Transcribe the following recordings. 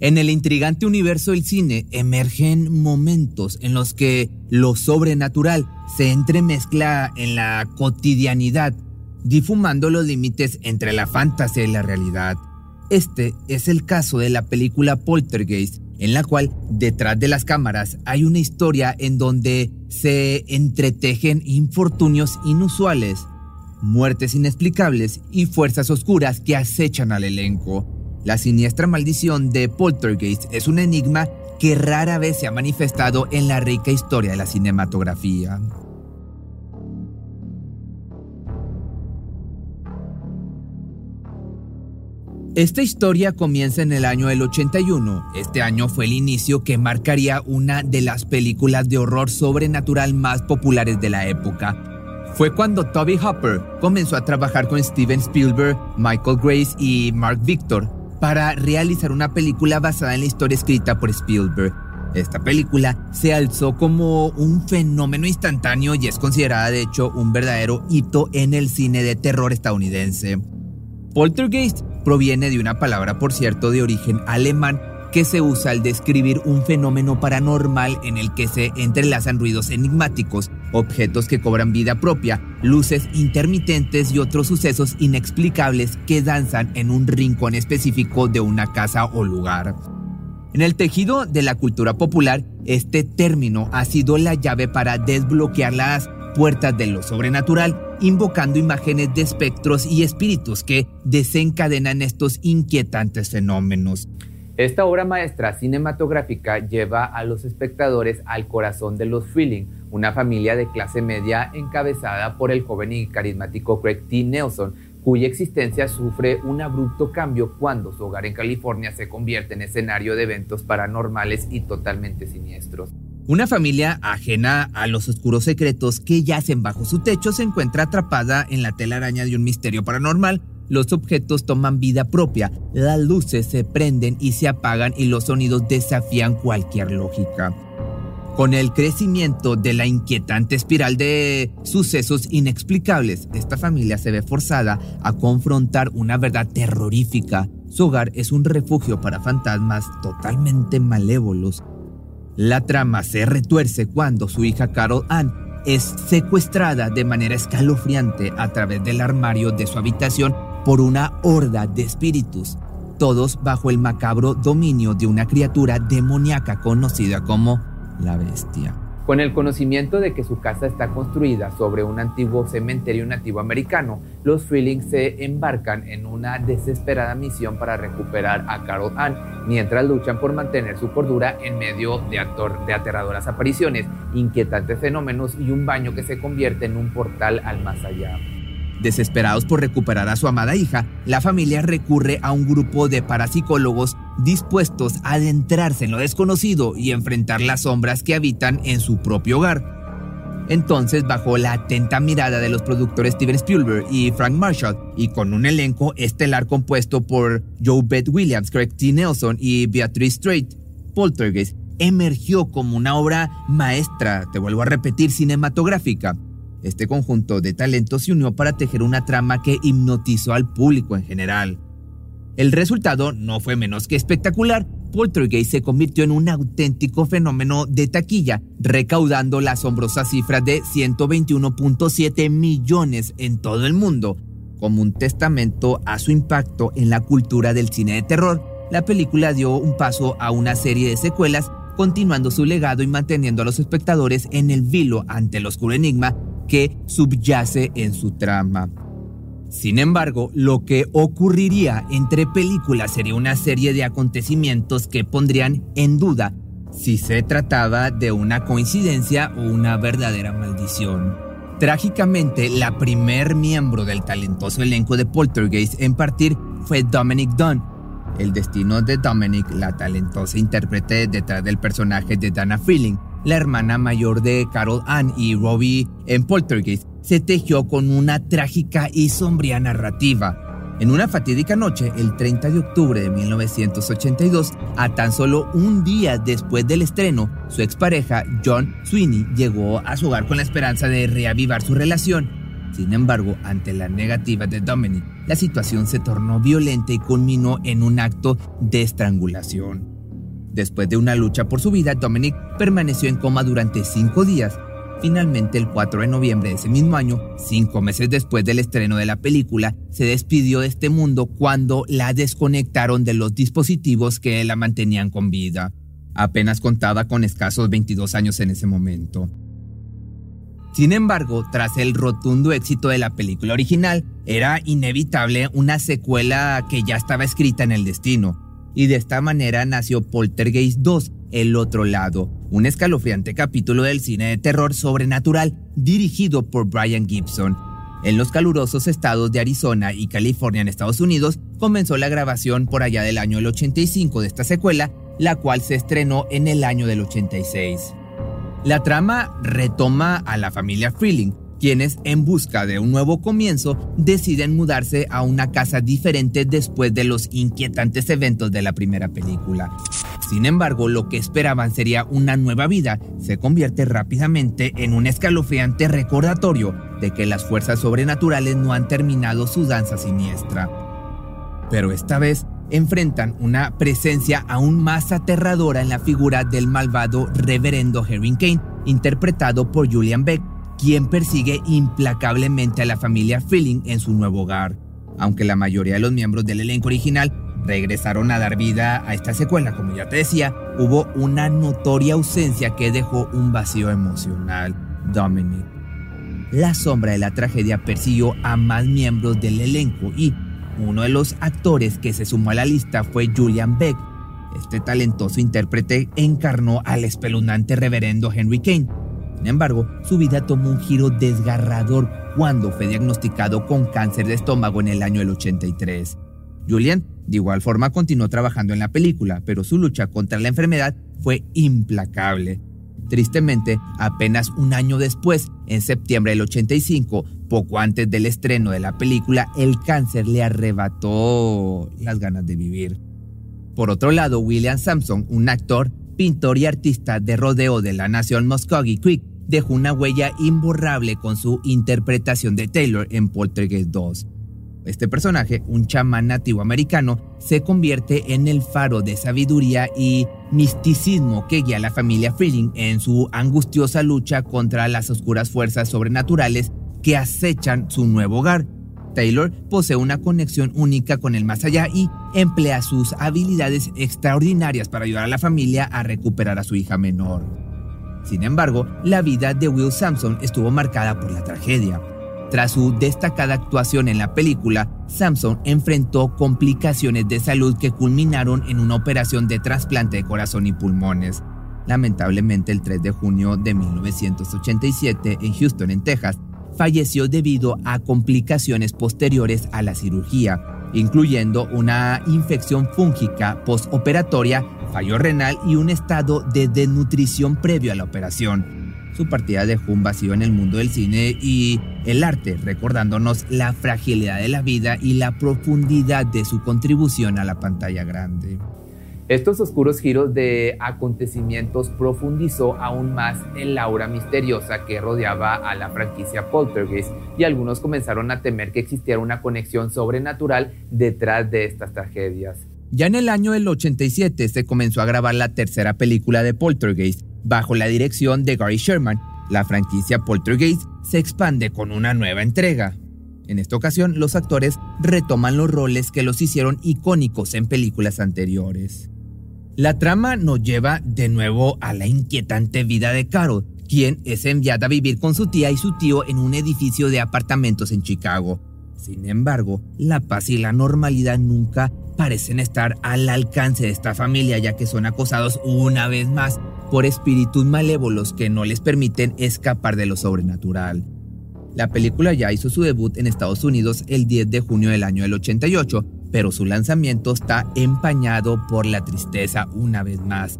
En el intrigante universo del cine emergen momentos en los que lo sobrenatural se entremezcla en la cotidianidad, difumando los límites entre la fantasía y la realidad. Este es el caso de la película Poltergeist, en la cual detrás de las cámaras hay una historia en donde se entretejen infortunios inusuales muertes inexplicables y fuerzas oscuras que acechan al elenco. La siniestra maldición de Poltergeist es un enigma que rara vez se ha manifestado en la rica historia de la cinematografía. Esta historia comienza en el año del 81. Este año fue el inicio que marcaría una de las películas de horror sobrenatural más populares de la época, fue cuando Toby Hopper comenzó a trabajar con Steven Spielberg, Michael Grace y Mark Victor para realizar una película basada en la historia escrita por Spielberg. Esta película se alzó como un fenómeno instantáneo y es considerada de hecho un verdadero hito en el cine de terror estadounidense. Poltergeist proviene de una palabra, por cierto, de origen alemán que se usa al describir un fenómeno paranormal en el que se entrelazan ruidos enigmáticos, objetos que cobran vida propia, luces intermitentes y otros sucesos inexplicables que danzan en un rincón específico de una casa o lugar. En el tejido de la cultura popular, este término ha sido la llave para desbloquear las puertas de lo sobrenatural, invocando imágenes de espectros y espíritus que desencadenan estos inquietantes fenómenos. Esta obra maestra cinematográfica lleva a los espectadores al corazón de los Feeling, una familia de clase media encabezada por el joven y carismático Craig T. Nelson, cuya existencia sufre un abrupto cambio cuando su hogar en California se convierte en escenario de eventos paranormales y totalmente siniestros. Una familia ajena a los oscuros secretos que yacen bajo su techo se encuentra atrapada en la telaraña de un misterio paranormal los objetos toman vida propia, las luces se prenden y se apagan y los sonidos desafían cualquier lógica. Con el crecimiento de la inquietante espiral de sucesos inexplicables, esta familia se ve forzada a confrontar una verdad terrorífica. Su hogar es un refugio para fantasmas totalmente malévolos. La trama se retuerce cuando su hija Carol Ann es secuestrada de manera escalofriante a través del armario de su habitación por una horda de espíritus, todos bajo el macabro dominio de una criatura demoníaca conocida como la bestia. Con el conocimiento de que su casa está construida sobre un antiguo cementerio nativo americano, los Feelings se embarcan en una desesperada misión para recuperar a Carol Ann, mientras luchan por mantener su cordura en medio de, de aterradoras apariciones, inquietantes fenómenos y un baño que se convierte en un portal al más allá. Desesperados por recuperar a su amada hija, la familia recurre a un grupo de parapsicólogos dispuestos a adentrarse en lo desconocido y enfrentar las sombras que habitan en su propio hogar. Entonces, bajo la atenta mirada de los productores Steven Spielberg y Frank Marshall, y con un elenco estelar compuesto por Joe Beth Williams, Craig T. Nelson y Beatrice Strait, Poltergeist emergió como una obra maestra, te vuelvo a repetir, cinematográfica, este conjunto de talentos se unió para tejer una trama que hipnotizó al público en general. El resultado no fue menos que espectacular. Poltergeist se convirtió en un auténtico fenómeno de taquilla, recaudando la asombrosa cifra de 121.7 millones en todo el mundo. Como un testamento a su impacto en la cultura del cine de terror, la película dio un paso a una serie de secuelas, continuando su legado y manteniendo a los espectadores en el vilo ante el oscuro enigma que subyace en su trama. Sin embargo, lo que ocurriría entre películas sería una serie de acontecimientos que pondrían en duda si se trataba de una coincidencia o una verdadera maldición. Trágicamente, la primer miembro del talentoso elenco de Poltergeist en partir fue Dominic Dunn, El destino de Dominic, la talentosa intérprete detrás del personaje de Dana Freeling, la hermana mayor de Carol Ann y Robbie en Poltergeist, se tejió con una trágica y sombría narrativa. En una fatídica noche, el 30 de octubre de 1982, a tan solo un día después del estreno, su expareja John Sweeney llegó a su hogar con la esperanza de reavivar su relación. Sin embargo, ante la negativa de Dominic, la situación se tornó violenta y culminó en un acto de estrangulación. Después de una lucha por su vida, Dominic permaneció en coma durante cinco días. Finalmente, el 4 de noviembre de ese mismo año, cinco meses después del estreno de la película, se despidió de este mundo cuando la desconectaron de los dispositivos que la mantenían con vida. Apenas contaba con escasos 22 años en ese momento. Sin embargo, tras el rotundo éxito de la película original, era inevitable una secuela que ya estaba escrita en el destino. Y de esta manera nació Poltergeist 2, El otro lado, un escalofriante capítulo del cine de terror sobrenatural dirigido por Brian Gibson. En los calurosos estados de Arizona y California en Estados Unidos comenzó la grabación por allá del año 85 de esta secuela, la cual se estrenó en el año del 86. La trama retoma a la familia Freeling, quienes en busca de un nuevo comienzo deciden mudarse a una casa diferente después de los inquietantes eventos de la primera película. Sin embargo, lo que esperaban sería una nueva vida se convierte rápidamente en un escalofriante recordatorio de que las fuerzas sobrenaturales no han terminado su danza siniestra. Pero esta vez enfrentan una presencia aún más aterradora en la figura del malvado reverendo Harry Kane, interpretado por Julian Beck, quien persigue implacablemente a la familia Freeling en su nuevo hogar. Aunque la mayoría de los miembros del elenco original regresaron a dar vida a esta secuela, como ya te decía, hubo una notoria ausencia que dejó un vacío emocional. Dominic. La sombra de la tragedia persiguió a más miembros del elenco y uno de los actores que se sumó a la lista fue Julian Beck. Este talentoso intérprete encarnó al espeluznante reverendo Henry Kane. Sin embargo, su vida tomó un giro desgarrador cuando fue diagnosticado con cáncer de estómago en el año del 83. Julian, de igual forma, continuó trabajando en la película, pero su lucha contra la enfermedad fue implacable. Tristemente, apenas un año después, en septiembre del 85, poco antes del estreno de la película, el cáncer le arrebató las ganas de vivir. Por otro lado, William Sampson, un actor, pintor y artista de rodeo de la nación Muskogee Creek, dejó una huella imborrable con su interpretación de Taylor en Poltergeist 2. Este personaje, un chamán nativo americano, se convierte en el faro de sabiduría y misticismo que guía a la familia Freeling en su angustiosa lucha contra las oscuras fuerzas sobrenaturales que acechan su nuevo hogar. Taylor posee una conexión única con el más allá y emplea sus habilidades extraordinarias para ayudar a la familia a recuperar a su hija menor. Sin embargo, la vida de Will Sampson estuvo marcada por la tragedia. Tras su destacada actuación en la película, Samson enfrentó complicaciones de salud que culminaron en una operación de trasplante de corazón y pulmones. Lamentablemente, el 3 de junio de 1987, en Houston, en Texas, falleció debido a complicaciones posteriores a la cirugía, incluyendo una infección fúngica postoperatoria, fallo renal y un estado de desnutrición previo a la operación. Su partida dejó un vacío en el mundo del cine y el arte, recordándonos la fragilidad de la vida y la profundidad de su contribución a la pantalla grande. Estos oscuros giros de acontecimientos profundizó aún más el aura misteriosa que rodeaba a la franquicia Poltergeist y algunos comenzaron a temer que existiera una conexión sobrenatural detrás de estas tragedias. Ya en el año del 87 se comenzó a grabar la tercera película de Poltergeist, Bajo la dirección de Gary Sherman, la franquicia Poltergeist se expande con una nueva entrega. En esta ocasión, los actores retoman los roles que los hicieron icónicos en películas anteriores. La trama nos lleva de nuevo a la inquietante vida de Carol, quien es enviada a vivir con su tía y su tío en un edificio de apartamentos en Chicago. Sin embargo, la paz y la normalidad nunca parecen estar al alcance de esta familia ya que son acosados una vez más por espíritus malévolos que no les permiten escapar de lo sobrenatural. La película ya hizo su debut en Estados Unidos el 10 de junio del año del 88, pero su lanzamiento está empañado por la tristeza una vez más.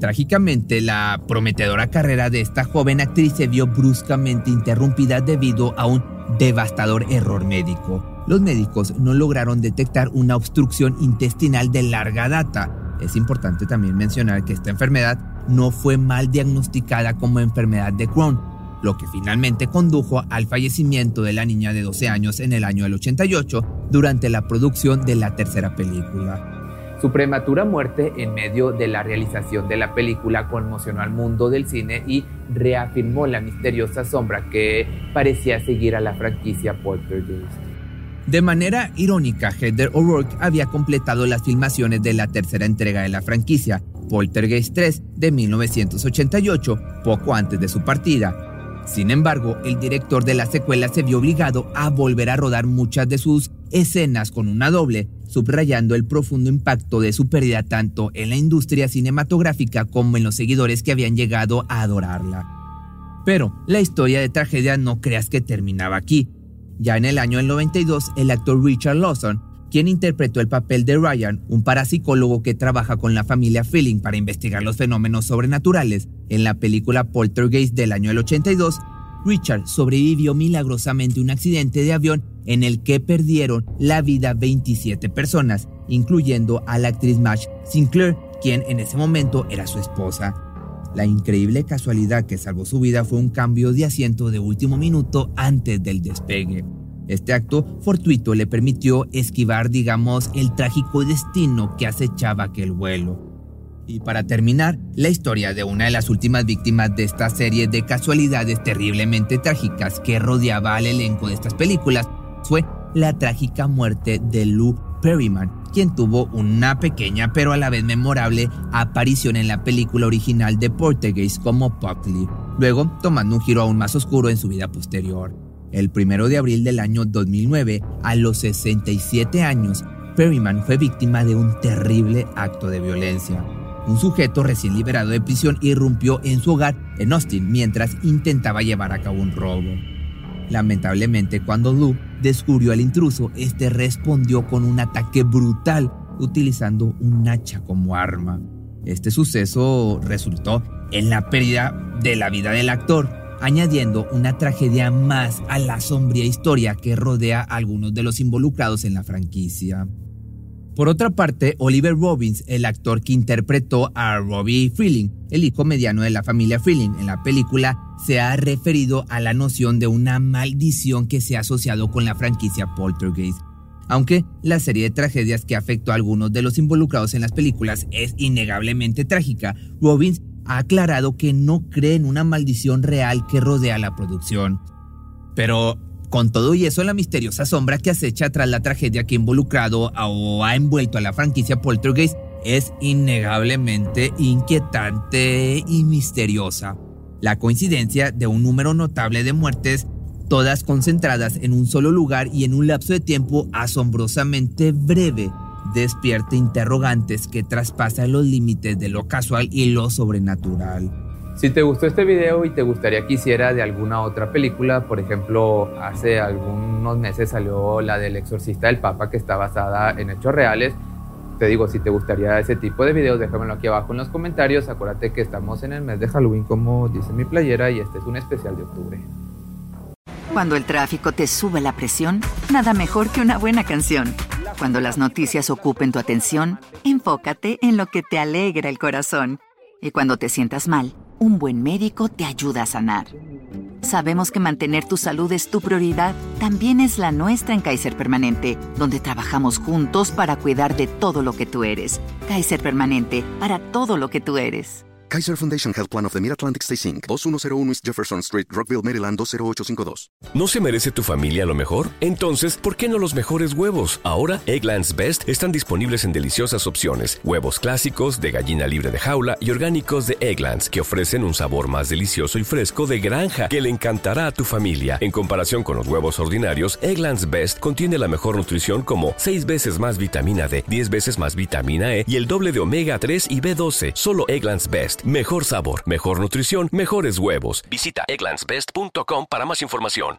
Trágicamente, la prometedora carrera de esta joven actriz se vio bruscamente interrumpida debido a un devastador error médico. Los médicos no lograron detectar una obstrucción intestinal de larga data. Es importante también mencionar que esta enfermedad no fue mal diagnosticada como enfermedad de Crohn, lo que finalmente condujo al fallecimiento de la niña de 12 años en el año del 88 durante la producción de la tercera película. Su prematura muerte en medio de la realización de la película conmocionó al mundo del cine y reafirmó la misteriosa sombra que parecía seguir a la franquicia Poltergeist. De manera irónica, Heather O'Rourke había completado las filmaciones de la tercera entrega de la franquicia, Poltergeist 3, de 1988, poco antes de su partida, sin embargo, el director de la secuela se vio obligado a volver a rodar muchas de sus escenas con una doble, subrayando el profundo impacto de su pérdida tanto en la industria cinematográfica como en los seguidores que habían llegado a adorarla. Pero la historia de tragedia no creas que terminaba aquí. Ya en el año del 92, el actor Richard Lawson quien interpretó el papel de Ryan, un parapsicólogo que trabaja con la familia Feeling para investigar los fenómenos sobrenaturales. En la película Poltergeist del año 82, Richard sobrevivió milagrosamente un accidente de avión en el que perdieron la vida 27 personas, incluyendo a la actriz Marge Sinclair, quien en ese momento era su esposa. La increíble casualidad que salvó su vida fue un cambio de asiento de último minuto antes del despegue. Este acto fortuito le permitió esquivar, digamos, el trágico destino que acechaba aquel vuelo. Y para terminar, la historia de una de las últimas víctimas de esta serie de casualidades terriblemente trágicas que rodeaba al elenco de estas películas fue la trágica muerte de Lou Perryman, quien tuvo una pequeña pero a la vez memorable aparición en la película original de Portuguese como Puckley, luego tomando un giro aún más oscuro en su vida posterior. El primero de abril del año 2009, a los 67 años, Perryman fue víctima de un terrible acto de violencia. Un sujeto recién liberado de prisión irrumpió en su hogar en Austin mientras intentaba llevar a cabo un robo. Lamentablemente, cuando Lou descubrió al intruso, este respondió con un ataque brutal utilizando un hacha como arma. Este suceso resultó en la pérdida de la vida del actor, añadiendo una tragedia más a la sombría historia que rodea a algunos de los involucrados en la franquicia. Por otra parte, Oliver Robbins, el actor que interpretó a Robbie Freeling, el hijo mediano de la familia Freeling en la película, se ha referido a la noción de una maldición que se ha asociado con la franquicia Poltergeist. Aunque la serie de tragedias que afectó a algunos de los involucrados en las películas es innegablemente trágica, Robbins ha aclarado que no cree en una maldición real que rodea la producción. Pero con todo y eso, la misteriosa sombra que acecha tras la tragedia que ha involucrado o ha envuelto a la franquicia Poltergeist es innegablemente inquietante y misteriosa. La coincidencia de un número notable de muertes, todas concentradas en un solo lugar y en un lapso de tiempo asombrosamente breve, despierta interrogantes que traspasan los límites de lo casual y lo sobrenatural. Si te gustó este video y te gustaría que hiciera de alguna otra película, por ejemplo, hace algunos meses salió la del exorcista del Papa que está basada en hechos reales. Te digo, si te gustaría ese tipo de videos, déjamelo aquí abajo en los comentarios. Acuérdate que estamos en el mes de Halloween, como dice mi playera, y este es un especial de octubre. Cuando el tráfico te sube la presión, nada mejor que una buena canción. Cuando las noticias ocupen tu atención, enfócate en lo que te alegra el corazón. Y cuando te sientas mal, un buen médico te ayuda a sanar. Sabemos que mantener tu salud es tu prioridad, también es la nuestra en Kaiser Permanente, donde trabajamos juntos para cuidar de todo lo que tú eres. Kaiser Permanente, para todo lo que tú eres. Kaiser Foundation Health Plan of the Mid-Atlantic Stay Inc., 2101 East Jefferson Street, Rockville, Maryland 20852. ¿No se merece tu familia lo mejor? Entonces, ¿por qué no los mejores huevos? Ahora, Egglands Best están disponibles en deliciosas opciones. Huevos clásicos, de gallina libre de jaula y orgánicos de Egglands, que ofrecen un sabor más delicioso y fresco de granja que le encantará a tu familia. En comparación con los huevos ordinarios, Egglands Best contiene la mejor nutrición como 6 veces más vitamina D, 10 veces más vitamina E y el doble de omega 3 y B12. Solo Egglands Mejor sabor, mejor nutrición, mejores huevos. Visita egglandsbest.com para más información.